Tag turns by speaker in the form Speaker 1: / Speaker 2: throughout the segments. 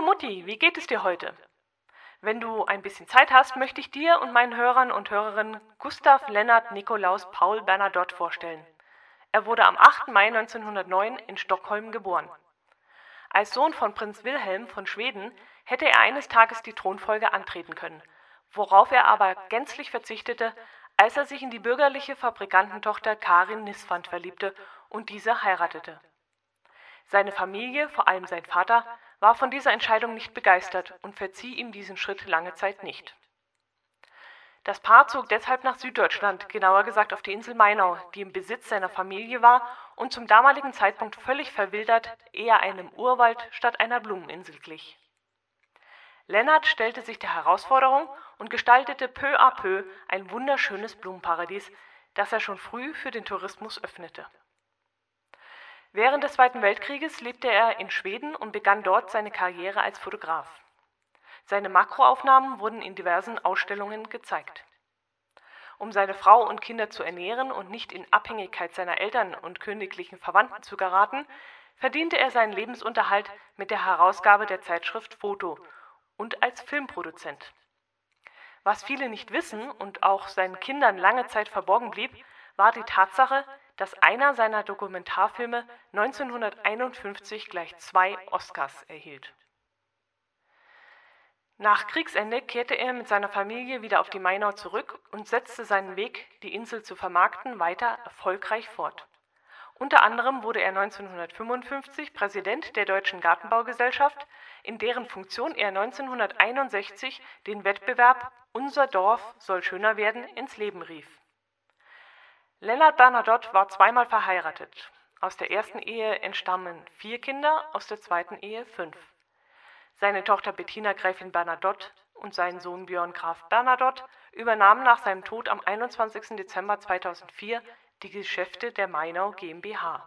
Speaker 1: Hallo Mutti, wie geht es dir heute? Wenn du ein bisschen Zeit hast, möchte ich dir und meinen Hörern und Hörerinnen Gustav Lennart Nikolaus Paul Bernadotte vorstellen. Er wurde am 8. Mai 1909 in Stockholm geboren. Als Sohn von Prinz Wilhelm von Schweden hätte er eines Tages die Thronfolge antreten können, worauf er aber gänzlich verzichtete, als er sich in die bürgerliche Fabrikantentochter Karin Nisfand verliebte und diese heiratete. Seine Familie, vor allem sein Vater, war von dieser Entscheidung nicht begeistert und verzieh ihm diesen Schritt lange Zeit nicht. Das Paar zog deshalb nach Süddeutschland, genauer gesagt auf die Insel Mainau, die im Besitz seiner Familie war und zum damaligen Zeitpunkt völlig verwildert eher einem Urwald statt einer Blumeninsel glich. Lennart stellte sich der Herausforderung und gestaltete peu à peu ein wunderschönes Blumenparadies, das er schon früh für den Tourismus öffnete. Während des Zweiten Weltkrieges lebte er in Schweden und begann dort seine Karriere als Fotograf. Seine Makroaufnahmen wurden in diversen Ausstellungen gezeigt. Um seine Frau und Kinder zu ernähren und nicht in Abhängigkeit seiner Eltern und königlichen Verwandten zu geraten, verdiente er seinen Lebensunterhalt mit der Herausgabe der Zeitschrift Foto und als Filmproduzent. Was viele nicht wissen und auch seinen Kindern lange Zeit verborgen blieb, war die Tatsache, dass einer seiner Dokumentarfilme 1951 gleich zwei Oscars erhielt. Nach Kriegsende kehrte er mit seiner Familie wieder auf die Mainau zurück und setzte seinen Weg, die Insel zu vermarkten, weiter erfolgreich fort. Unter anderem wurde er 1955 Präsident der Deutschen Gartenbaugesellschaft, in deren Funktion er 1961 den Wettbewerb Unser Dorf soll schöner werden ins Leben rief. Lennart Bernadotte war zweimal verheiratet. Aus der ersten Ehe entstammen vier Kinder, aus der zweiten Ehe fünf. Seine Tochter Bettina Gräfin Bernadotte und sein Sohn Björn Graf Bernadotte übernahmen nach seinem Tod am 21. Dezember 2004 die Geschäfte der Mainau GmbH.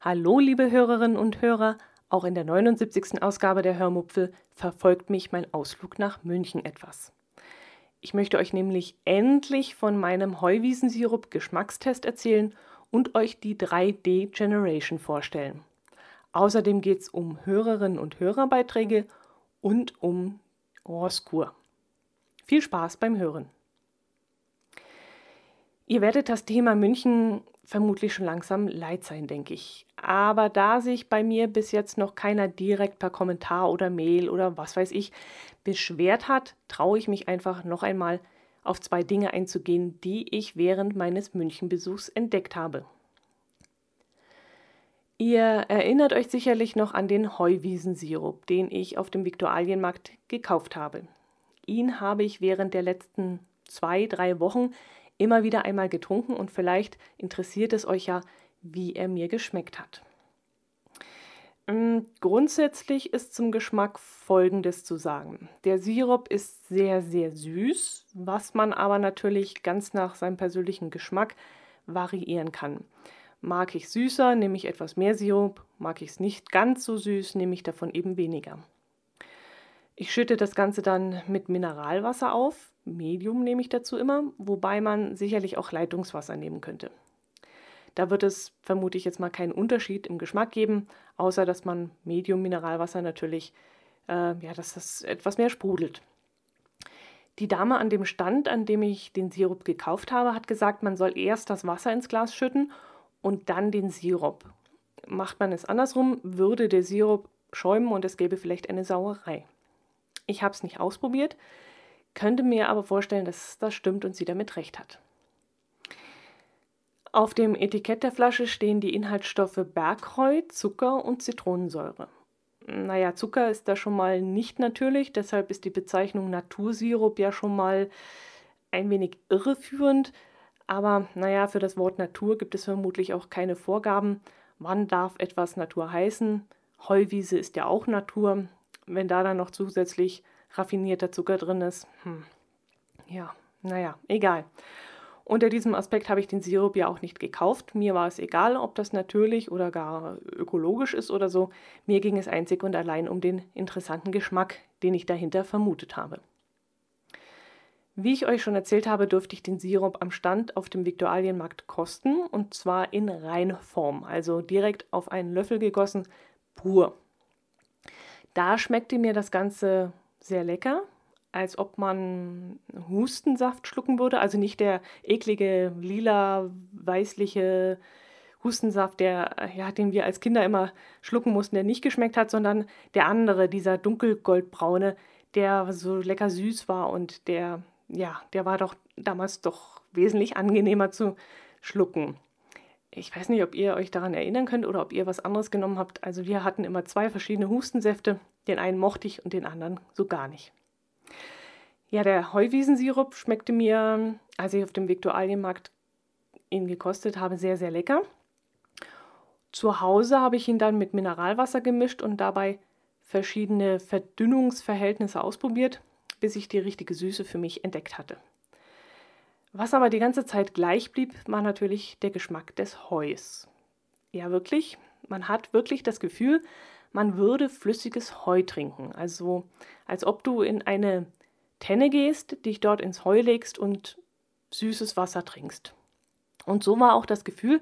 Speaker 1: Hallo, liebe Hörerinnen und Hörer. Auch in der 79. Ausgabe der Hörmupfel verfolgt mich mein Ausflug nach München etwas. Ich möchte euch nämlich endlich von meinem Heuwiesensirup Geschmackstest erzählen und euch die 3D Generation vorstellen. Außerdem geht es um Hörerinnen und Hörerbeiträge und um Rosskur. Viel Spaß beim Hören. Ihr werdet das Thema München vermutlich schon langsam leid sein, denke ich. Aber da sich bei mir bis jetzt noch keiner direkt per Kommentar oder Mail oder was weiß ich beschwert hat, traue ich mich einfach noch einmal auf zwei Dinge einzugehen, die ich während meines Münchenbesuchs entdeckt habe. Ihr erinnert euch sicherlich noch an den Heuwiesensirup, den ich auf dem Viktualienmarkt gekauft habe. Ihn habe ich während der letzten zwei, drei Wochen immer wieder einmal getrunken und vielleicht interessiert es euch ja, wie er mir geschmeckt hat. Mm, grundsätzlich ist zum Geschmack Folgendes zu sagen. Der Sirup ist sehr, sehr süß, was man aber natürlich ganz nach seinem persönlichen Geschmack variieren kann. Mag ich süßer, nehme ich etwas mehr Sirup. Mag ich es nicht ganz so süß, nehme ich davon eben weniger. Ich schütte das Ganze dann mit Mineralwasser auf. Medium nehme ich dazu immer, wobei man sicherlich auch Leitungswasser nehmen könnte. Da wird es vermute ich jetzt mal keinen Unterschied im Geschmack geben, außer dass man Medium Mineralwasser natürlich, äh, ja, dass das etwas mehr sprudelt. Die Dame an dem Stand, an dem ich den Sirup gekauft habe, hat gesagt, man soll erst das Wasser ins Glas schütten und dann den Sirup. Macht man es andersrum, würde der Sirup schäumen und es gäbe vielleicht eine Sauerei. Ich habe es nicht ausprobiert, könnte mir aber vorstellen, dass das stimmt und sie damit recht hat. Auf dem Etikett der Flasche stehen die Inhaltsstoffe Bergheu, Zucker und Zitronensäure. Naja, Zucker ist da schon mal nicht natürlich, deshalb ist die Bezeichnung Natursirup ja schon mal ein wenig irreführend. Aber naja, für das Wort Natur gibt es vermutlich auch keine Vorgaben. Wann darf etwas Natur heißen? Heuwiese ist ja auch Natur. Wenn da dann noch zusätzlich raffinierter Zucker drin ist, hm. ja, naja, egal. Unter diesem Aspekt habe ich den Sirup ja auch nicht gekauft. Mir war es egal, ob das natürlich oder gar ökologisch ist oder so. Mir ging es einzig und allein um den interessanten Geschmack, den ich dahinter vermutet habe. Wie ich euch schon erzählt habe, durfte ich den Sirup am Stand auf dem Viktualienmarkt kosten und zwar in Reinform, also direkt auf einen Löffel gegossen, pur. Da schmeckte mir das Ganze sehr lecker, als ob man Hustensaft schlucken würde, also nicht der eklige lila weißliche Hustensaft, der ja, den wir als Kinder immer schlucken mussten, der nicht geschmeckt hat, sondern der andere, dieser dunkelgoldbraune, der so lecker süß war und der ja, der war doch damals doch wesentlich angenehmer zu schlucken. Ich weiß nicht, ob ihr euch daran erinnern könnt oder ob ihr was anderes genommen habt. Also wir hatten immer zwei verschiedene Hustensäfte. Den einen mochte ich und den anderen so gar nicht. Ja, der Heuwiesensirup schmeckte mir, als ich auf dem Viktualienmarkt ihn gekostet habe, sehr, sehr lecker. Zu Hause habe ich ihn dann mit Mineralwasser gemischt und dabei verschiedene Verdünnungsverhältnisse ausprobiert bis ich die richtige Süße für mich entdeckt hatte. Was aber die ganze Zeit gleich blieb, war natürlich der Geschmack des Heus. Ja, wirklich, man hat wirklich das Gefühl, man würde flüssiges Heu trinken. Also als ob du in eine Tenne gehst, dich dort ins Heu legst und süßes Wasser trinkst. Und so war auch das Gefühl,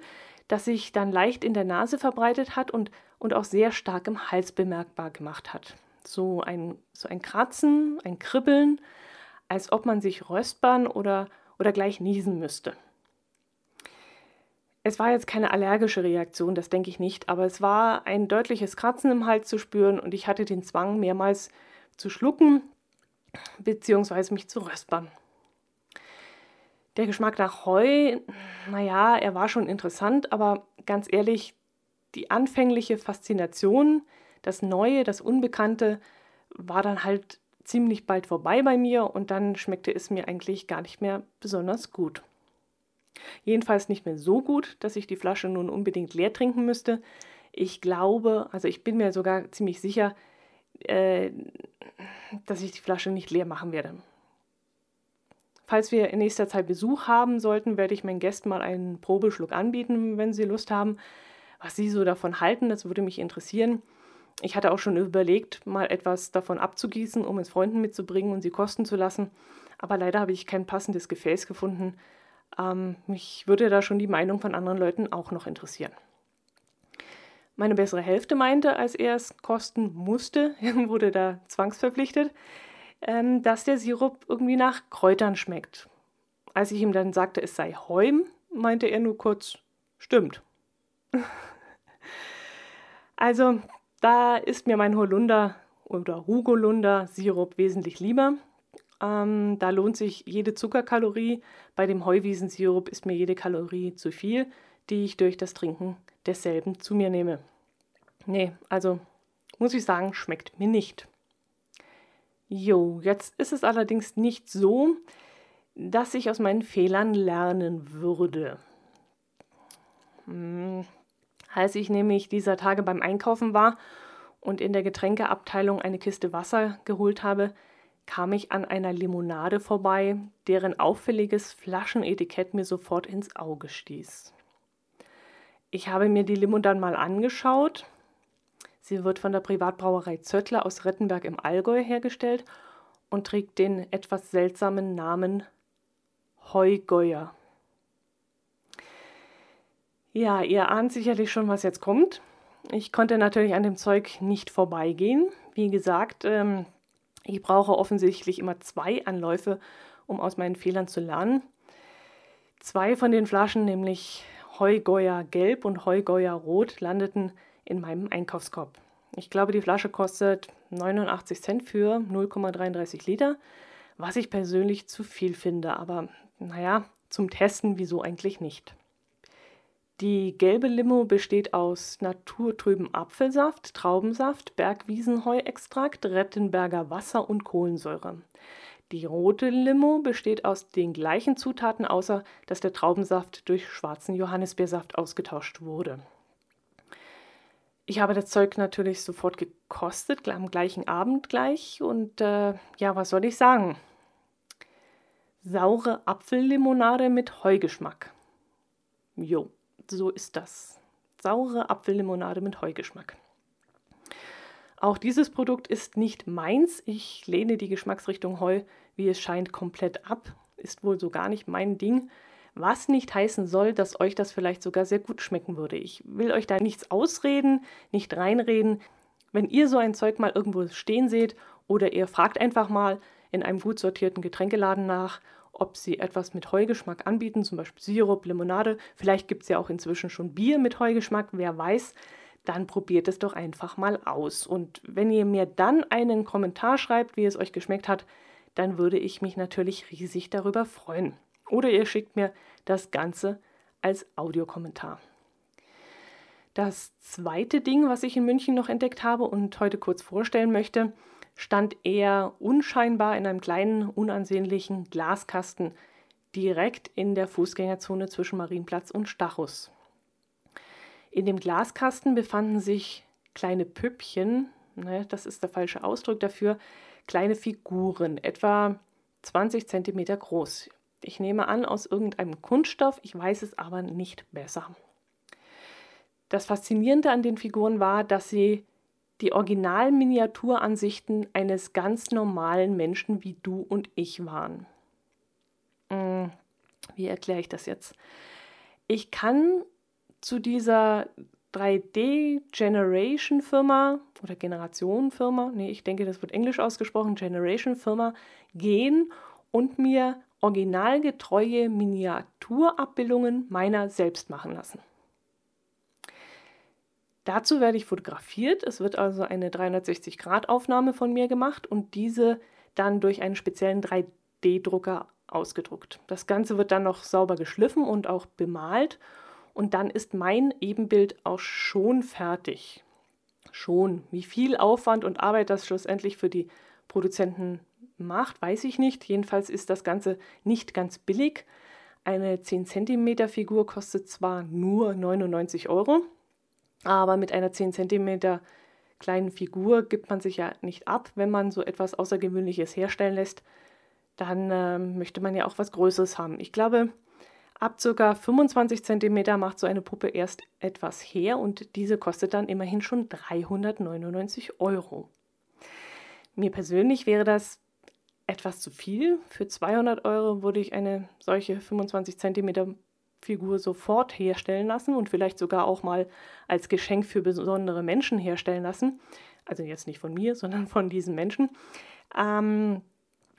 Speaker 1: das sich dann leicht in der Nase verbreitet hat und, und auch sehr stark im Hals bemerkbar gemacht hat so ein, so ein Kratzen, ein Kribbeln, als ob man sich röspern oder, oder gleich niesen müsste. Es war jetzt keine allergische Reaktion, das denke ich nicht, aber es war ein deutliches Kratzen im Hals zu spüren und ich hatte den Zwang, mehrmals zu schlucken bzw. mich zu röspern. Der Geschmack nach Heu, naja, er war schon interessant, aber ganz ehrlich, die anfängliche Faszination das Neue, das Unbekannte war dann halt ziemlich bald vorbei bei mir und dann schmeckte es mir eigentlich gar nicht mehr besonders gut. Jedenfalls nicht mehr so gut, dass ich die Flasche nun unbedingt leer trinken müsste. Ich glaube, also ich bin mir sogar ziemlich sicher, äh, dass ich die Flasche nicht leer machen werde. Falls wir in nächster Zeit Besuch haben sollten, werde ich meinen Gästen mal einen Probeschluck anbieten, wenn sie Lust haben. Was sie so davon halten, das würde mich interessieren. Ich hatte auch schon überlegt, mal etwas davon abzugießen, um es Freunden mitzubringen und sie kosten zu lassen. Aber leider habe ich kein passendes Gefäß gefunden. Ähm, mich würde da schon die Meinung von anderen Leuten auch noch interessieren. Meine bessere Hälfte meinte, als er es kosten musste, wurde da zwangsverpflichtet, ähm, dass der Sirup irgendwie nach Kräutern schmeckt. Als ich ihm dann sagte, es sei Heum, meinte er nur kurz, stimmt. also da ist mir mein Holunder oder Hugolunder Sirup wesentlich lieber. Ähm, da lohnt sich jede Zuckerkalorie. Bei dem Heuwiesensirup ist mir jede Kalorie zu viel, die ich durch das Trinken desselben zu mir nehme. Nee, also muss ich sagen, schmeckt mir nicht. Jo, jetzt ist es allerdings nicht so, dass ich aus meinen Fehlern lernen würde. Hm, als ich nämlich dieser Tage beim Einkaufen war und in der Getränkeabteilung eine Kiste Wasser geholt habe, kam ich an einer Limonade vorbei, deren auffälliges Flaschenetikett mir sofort ins Auge stieß. Ich habe mir die Limo dann mal angeschaut. Sie wird von der Privatbrauerei Zöttler aus Rettenberg im Allgäu hergestellt und trägt den etwas seltsamen Namen Heugeuer. Ja, ihr ahnt sicherlich schon, was jetzt kommt. Ich konnte natürlich an dem Zeug nicht vorbeigehen. Wie gesagt, ähm, ich brauche offensichtlich immer zwei Anläufe, um aus meinen Fehlern zu lernen. Zwei von den Flaschen, nämlich Heugeuer Gelb und Heugeuer Rot, landeten in meinem Einkaufskorb. Ich glaube, die Flasche kostet 89 Cent für 0,33 Liter, was ich persönlich zu viel finde. Aber naja, zum Testen wieso eigentlich nicht. Die gelbe Limo besteht aus naturtrübem Apfelsaft, Traubensaft, Bergwiesenheuextrakt, Rettenberger Wasser und Kohlensäure. Die rote Limo besteht aus den gleichen Zutaten, außer dass der Traubensaft durch schwarzen Johannisbeersaft ausgetauscht wurde. Ich habe das Zeug natürlich sofort gekostet, am gleichen Abend gleich. Und äh, ja, was soll ich sagen? Saure Apfellimonade mit Heugeschmack. Jo so ist das. Saure Apfellimonade mit Heugeschmack. Auch dieses Produkt ist nicht meins. Ich lehne die Geschmacksrichtung Heu wie es scheint, komplett ab. Ist wohl so gar nicht mein Ding. Was nicht heißen soll, dass euch das vielleicht sogar sehr gut schmecken würde. Ich will euch da nichts ausreden, nicht reinreden. Wenn ihr so ein Zeug mal irgendwo stehen seht oder ihr fragt einfach mal in einem gut sortierten Getränkeladen nach, ob sie etwas mit Heugeschmack anbieten, zum Beispiel Sirup, Limonade. Vielleicht gibt es ja auch inzwischen schon Bier mit Heugeschmack, wer weiß. Dann probiert es doch einfach mal aus. Und wenn ihr mir dann einen Kommentar schreibt, wie es euch geschmeckt hat, dann würde ich mich natürlich riesig darüber freuen. Oder ihr schickt mir das Ganze als Audiokommentar. Das zweite Ding, was ich in München noch entdeckt habe und heute kurz vorstellen möchte, stand eher unscheinbar in einem kleinen, unansehnlichen Glaskasten direkt in der Fußgängerzone zwischen Marienplatz und Stachus. In dem Glaskasten befanden sich kleine Püppchen, ne, das ist der falsche Ausdruck dafür, kleine Figuren, etwa 20 cm groß. Ich nehme an, aus irgendeinem Kunststoff, ich weiß es aber nicht besser. Das Faszinierende an den Figuren war, dass sie die Original-Miniaturansichten eines ganz normalen Menschen wie du und ich waren. Hm, wie erkläre ich das jetzt? Ich kann zu dieser 3D-Generation-Firma oder Generation-Firma, nee, ich denke, das wird englisch ausgesprochen, Generation-Firma, gehen und mir originalgetreue Miniaturabbildungen meiner selbst machen lassen. Dazu werde ich fotografiert. Es wird also eine 360-Grad-Aufnahme von mir gemacht und diese dann durch einen speziellen 3D-Drucker ausgedruckt. Das Ganze wird dann noch sauber geschliffen und auch bemalt und dann ist mein Ebenbild auch schon fertig. Schon. Wie viel Aufwand und Arbeit das schlussendlich für die Produzenten macht, weiß ich nicht. Jedenfalls ist das Ganze nicht ganz billig. Eine 10 cm Figur kostet zwar nur 99 Euro, aber mit einer 10 cm kleinen Figur gibt man sich ja nicht ab, wenn man so etwas Außergewöhnliches herstellen lässt. Dann äh, möchte man ja auch was Größeres haben. Ich glaube, ab ca. 25 cm macht so eine Puppe erst etwas her und diese kostet dann immerhin schon 399 Euro. Mir persönlich wäre das etwas zu viel. Für 200 Euro würde ich eine solche 25 cm Figur sofort herstellen lassen und vielleicht sogar auch mal als Geschenk für besondere Menschen herstellen lassen. Also jetzt nicht von mir, sondern von diesen Menschen. Ähm,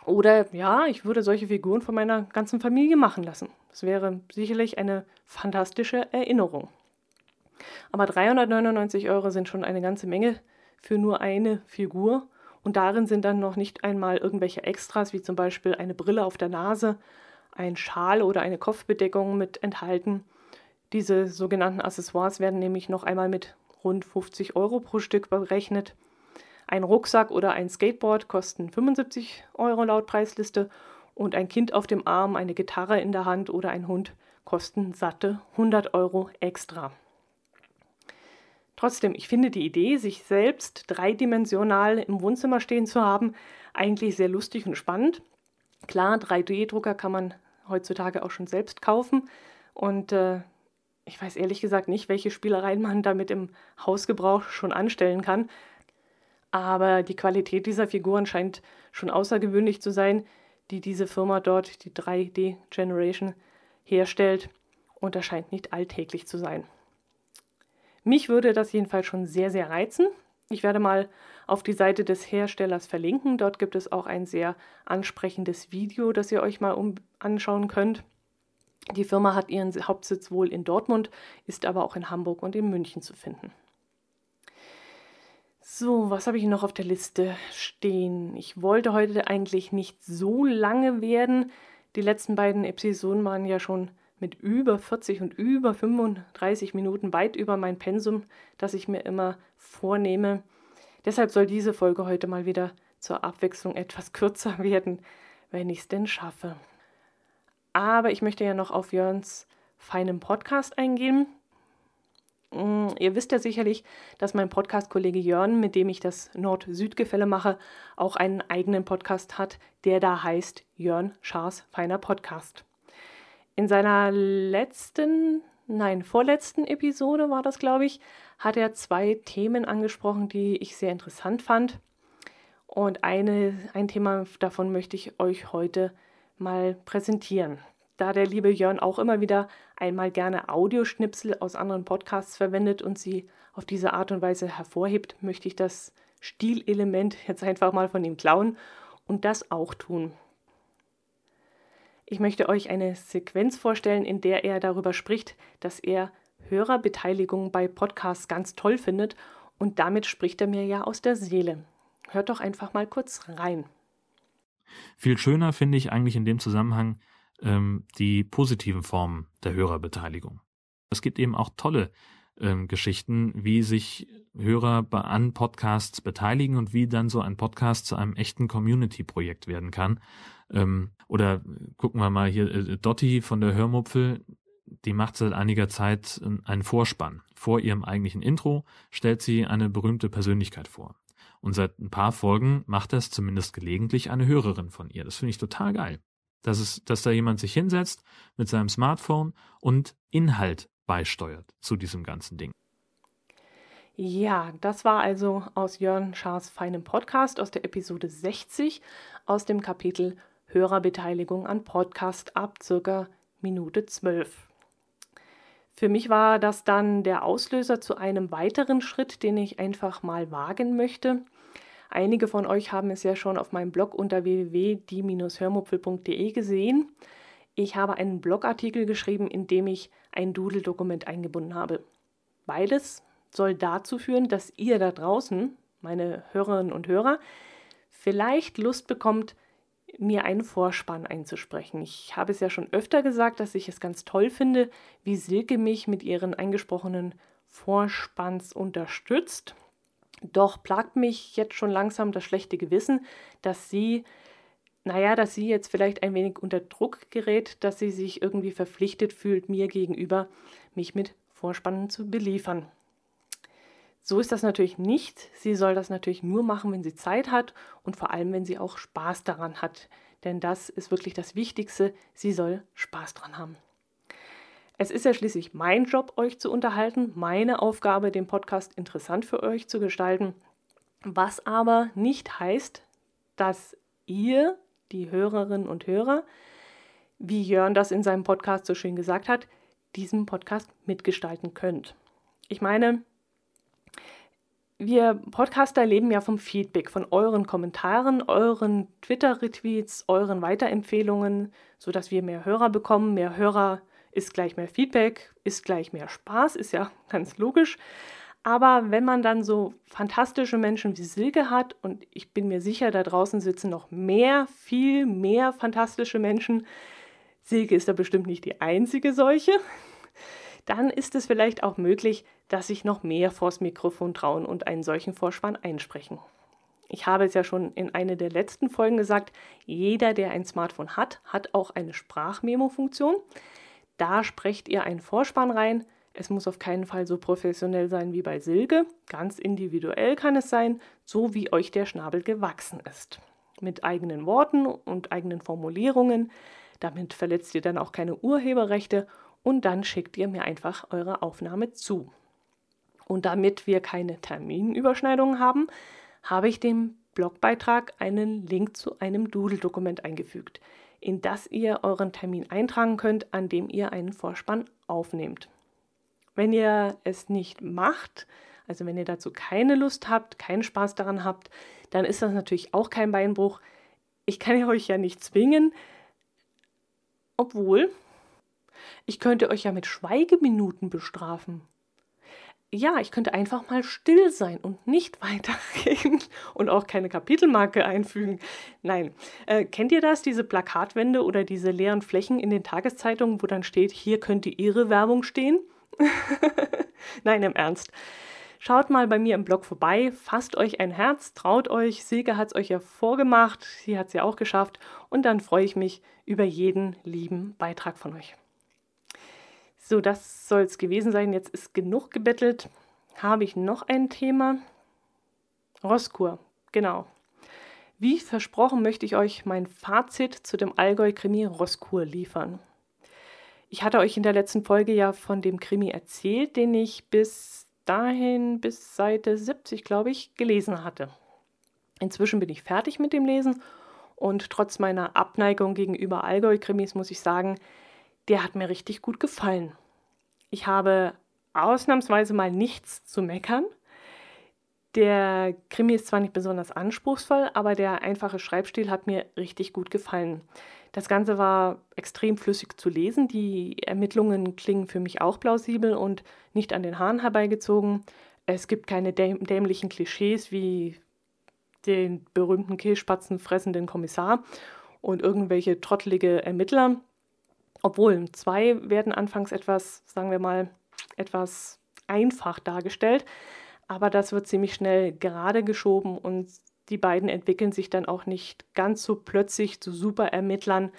Speaker 1: oder ja, ich würde solche Figuren von meiner ganzen Familie machen lassen. Das wäre sicherlich eine fantastische Erinnerung. Aber 399 Euro sind schon eine ganze Menge für nur eine Figur. Und darin sind dann noch nicht einmal irgendwelche Extras, wie zum Beispiel eine Brille auf der Nase ein Schal oder eine Kopfbedeckung mit enthalten. Diese sogenannten Accessoires werden nämlich noch einmal mit rund 50 Euro pro Stück berechnet. Ein Rucksack oder ein Skateboard kosten 75 Euro laut Preisliste und ein Kind auf dem Arm, eine Gitarre in der Hand oder ein Hund kosten satte 100 Euro extra. Trotzdem, ich finde die Idee, sich selbst dreidimensional im Wohnzimmer stehen zu haben, eigentlich sehr lustig und spannend. Klar, 3D-Drucker kann man heutzutage auch schon selbst kaufen. Und äh, ich weiß ehrlich gesagt nicht, welche Spielereien man damit im Hausgebrauch schon anstellen kann. Aber die Qualität dieser Figuren scheint schon außergewöhnlich zu sein, die diese Firma dort, die 3D Generation, herstellt. Und das scheint nicht alltäglich zu sein. Mich würde das jedenfalls schon sehr, sehr reizen. Ich werde mal auf die Seite des Herstellers verlinken. Dort gibt es auch ein sehr ansprechendes Video, das ihr euch mal um anschauen könnt. Die Firma hat ihren Hauptsitz wohl in Dortmund, ist aber auch in Hamburg und in München zu finden. So, was habe ich noch auf der Liste stehen? Ich wollte heute eigentlich nicht so lange werden. Die letzten beiden Episoden waren ja schon mit über 40 und über 35 Minuten weit über mein Pensum, das ich mir immer vornehme. Deshalb soll diese Folge heute mal wieder zur Abwechslung etwas kürzer werden, wenn ich es denn schaffe. Aber ich möchte ja noch auf Jörns feinem Podcast eingehen. Mm, ihr wisst ja sicherlich, dass mein Podcast-Kollege Jörn, mit dem ich das Nord-Süd-Gefälle mache, auch einen eigenen Podcast hat, der da heißt Jörn Schaas feiner Podcast. In seiner letzten, nein, vorletzten Episode war das, glaube ich, hat er zwei Themen angesprochen, die ich sehr interessant fand. Und eine, ein Thema davon möchte ich euch heute mal präsentieren. Da der liebe Jörn auch immer wieder einmal gerne Audioschnipsel aus anderen Podcasts verwendet und sie auf diese Art und Weise hervorhebt, möchte ich das Stilelement jetzt einfach mal von ihm klauen und das auch tun. Ich möchte euch eine Sequenz vorstellen, in der er darüber spricht, dass er Hörerbeteiligung bei Podcasts ganz toll findet und damit spricht er mir ja aus der Seele. Hört doch einfach mal kurz rein.
Speaker 2: Viel schöner finde ich eigentlich in dem Zusammenhang ähm, die positiven Formen der Hörerbeteiligung. Es gibt eben auch tolle ähm, Geschichten, wie sich Hörer an Podcasts beteiligen und wie dann so ein Podcast zu einem echten Community-Projekt werden kann. Ähm, oder gucken wir mal hier, äh, Dotti von der Hörmupfel, die macht seit einiger Zeit einen Vorspann. Vor ihrem eigentlichen Intro stellt sie eine berühmte Persönlichkeit vor. Und seit ein paar Folgen macht das zumindest gelegentlich eine Hörerin von ihr. Das finde ich total geil. Dass, es, dass da jemand sich hinsetzt mit seinem Smartphone und Inhalt beisteuert zu diesem ganzen Ding.
Speaker 1: Ja, das war also aus Jörn Schaas feinem Podcast aus der Episode 60 aus dem Kapitel Hörerbeteiligung an Podcast ab circa Minute 12. Für mich war das dann der Auslöser zu einem weiteren Schritt, den ich einfach mal wagen möchte. Einige von euch haben es ja schon auf meinem Blog unter www.die-hörmupfel.de gesehen. Ich habe einen Blogartikel geschrieben, in dem ich ein Doodle-Dokument eingebunden habe. Beides soll dazu führen, dass ihr da draußen, meine Hörerinnen und Hörer, vielleicht Lust bekommt, mir einen Vorspann einzusprechen. Ich habe es ja schon öfter gesagt, dass ich es ganz toll finde, wie Silke mich mit ihren eingesprochenen Vorspanns unterstützt. Doch plagt mich jetzt schon langsam das schlechte Gewissen, dass sie, naja, dass sie jetzt vielleicht ein wenig unter Druck gerät, dass sie sich irgendwie verpflichtet fühlt, mir gegenüber mich mit Vorspannen zu beliefern. So ist das natürlich nicht. Sie soll das natürlich nur machen, wenn sie Zeit hat und vor allem, wenn sie auch Spaß daran hat. Denn das ist wirklich das Wichtigste. Sie soll Spaß dran haben. Es ist ja schließlich mein Job, euch zu unterhalten, meine Aufgabe, den Podcast interessant für euch zu gestalten. Was aber nicht heißt, dass ihr, die Hörerinnen und Hörer, wie Jörn das in seinem Podcast so schön gesagt hat, diesen Podcast mitgestalten könnt. Ich meine, wir Podcaster leben ja vom Feedback, von euren Kommentaren, euren Twitter-Retweets, euren Weiterempfehlungen, sodass wir mehr Hörer bekommen. Mehr Hörer ist gleich mehr Feedback, ist gleich mehr Spaß, ist ja ganz logisch. Aber wenn man dann so fantastische Menschen wie Silke hat, und ich bin mir sicher, da draußen sitzen noch mehr, viel mehr fantastische Menschen, Silke ist da bestimmt nicht die einzige solche, dann ist es vielleicht auch möglich, dass sich noch mehr vors Mikrofon trauen und einen solchen Vorspann einsprechen. Ich habe es ja schon in einer der letzten Folgen gesagt, jeder, der ein Smartphone hat, hat auch eine Sprachmemo-Funktion. Da sprecht ihr einen Vorspann rein. Es muss auf keinen Fall so professionell sein wie bei Silke. Ganz individuell kann es sein, so wie euch der Schnabel gewachsen ist. Mit eigenen Worten und eigenen Formulierungen. Damit verletzt ihr dann auch keine Urheberrechte und dann schickt ihr mir einfach eure Aufnahme zu. Und damit wir keine Terminüberschneidungen haben, habe ich dem Blogbeitrag einen Link zu einem Doodle-Dokument eingefügt, in das ihr euren Termin eintragen könnt, an dem ihr einen Vorspann aufnehmt. Wenn ihr es nicht macht, also wenn ihr dazu keine Lust habt, keinen Spaß daran habt, dann ist das natürlich auch kein Beinbruch. Ich kann euch ja nicht zwingen, obwohl ich könnte euch ja mit Schweigeminuten bestrafen. Ja, ich könnte einfach mal still sein und nicht weitergehen und auch keine Kapitelmarke einfügen. Nein, äh, kennt ihr das, diese Plakatwände oder diese leeren Flächen in den Tageszeitungen, wo dann steht, hier könnte Ihre Werbung stehen? Nein, im Ernst. Schaut mal bei mir im Blog vorbei, fasst euch ein Herz, traut euch. Silke hat es euch ja vorgemacht, sie hat es ja auch geschafft. Und dann freue ich mich über jeden lieben Beitrag von euch. So, das soll es gewesen sein. Jetzt ist genug gebettelt. Habe ich noch ein Thema? Roskur, genau. Wie versprochen möchte ich euch mein Fazit zu dem Allgäu-Krimi Roskur liefern. Ich hatte euch in der letzten Folge ja von dem Krimi erzählt, den ich bis dahin, bis Seite 70, glaube ich, gelesen hatte. Inzwischen bin ich fertig mit dem Lesen und trotz meiner Abneigung gegenüber Allgäu-Krimis muss ich sagen, der hat mir richtig gut gefallen. Ich habe ausnahmsweise mal nichts zu meckern. Der Krimi ist zwar nicht besonders anspruchsvoll, aber der einfache Schreibstil hat mir richtig gut gefallen. Das Ganze war extrem flüssig zu lesen. Die Ermittlungen klingen für mich auch plausibel und nicht an den Haaren herbeigezogen. Es gibt keine dämlichen Klischees wie den berühmten Kehlspatzen fressenden Kommissar und irgendwelche trottelige Ermittler. Obwohl, zwei werden anfangs etwas, sagen wir mal, etwas einfach dargestellt, aber das wird ziemlich schnell gerade geschoben und die beiden entwickeln sich dann auch nicht ganz so plötzlich zu Superermittlern,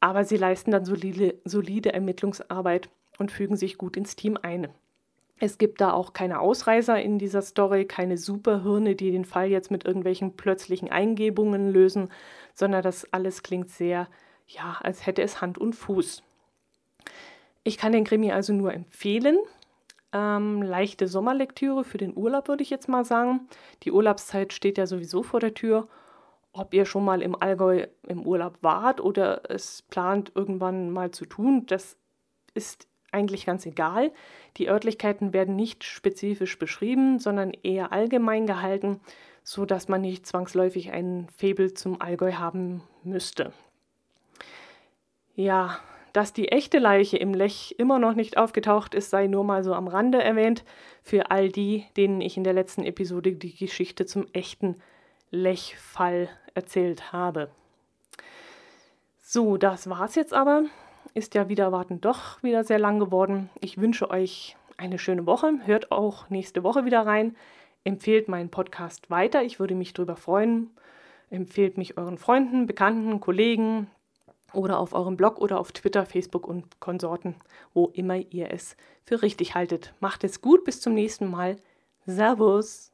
Speaker 1: aber sie leisten dann solide, solide Ermittlungsarbeit und fügen sich gut ins Team ein. Es gibt da auch keine Ausreißer in dieser Story, keine Superhirne, die den Fall jetzt mit irgendwelchen plötzlichen Eingebungen lösen, sondern das alles klingt sehr, ja, als hätte es Hand und Fuß. Ich kann den Krimi also nur empfehlen. Ähm, leichte Sommerlektüre für den Urlaub, würde ich jetzt mal sagen. Die Urlaubszeit steht ja sowieso vor der Tür. Ob ihr schon mal im Allgäu im Urlaub wart oder es plant irgendwann mal zu tun, das ist eigentlich ganz egal. Die Örtlichkeiten werden nicht spezifisch beschrieben, sondern eher allgemein gehalten, so dass man nicht zwangsläufig ein Faible zum Allgäu haben müsste. Ja, dass die echte Leiche im Lech immer noch nicht aufgetaucht ist, sei nur mal so am Rande erwähnt, für all die, denen ich in der letzten Episode die Geschichte zum echten Lechfall erzählt habe. So, das war's jetzt aber. Ist ja wieder warten doch wieder sehr lang geworden. Ich wünsche euch eine schöne Woche. Hört auch nächste Woche wieder rein. Empfehlt meinen Podcast weiter. Ich würde mich darüber freuen. Empfehlt mich euren Freunden, Bekannten, Kollegen, oder auf eurem Blog oder auf Twitter, Facebook und Konsorten, wo immer ihr es für richtig haltet. Macht es gut, bis zum nächsten Mal. Servus!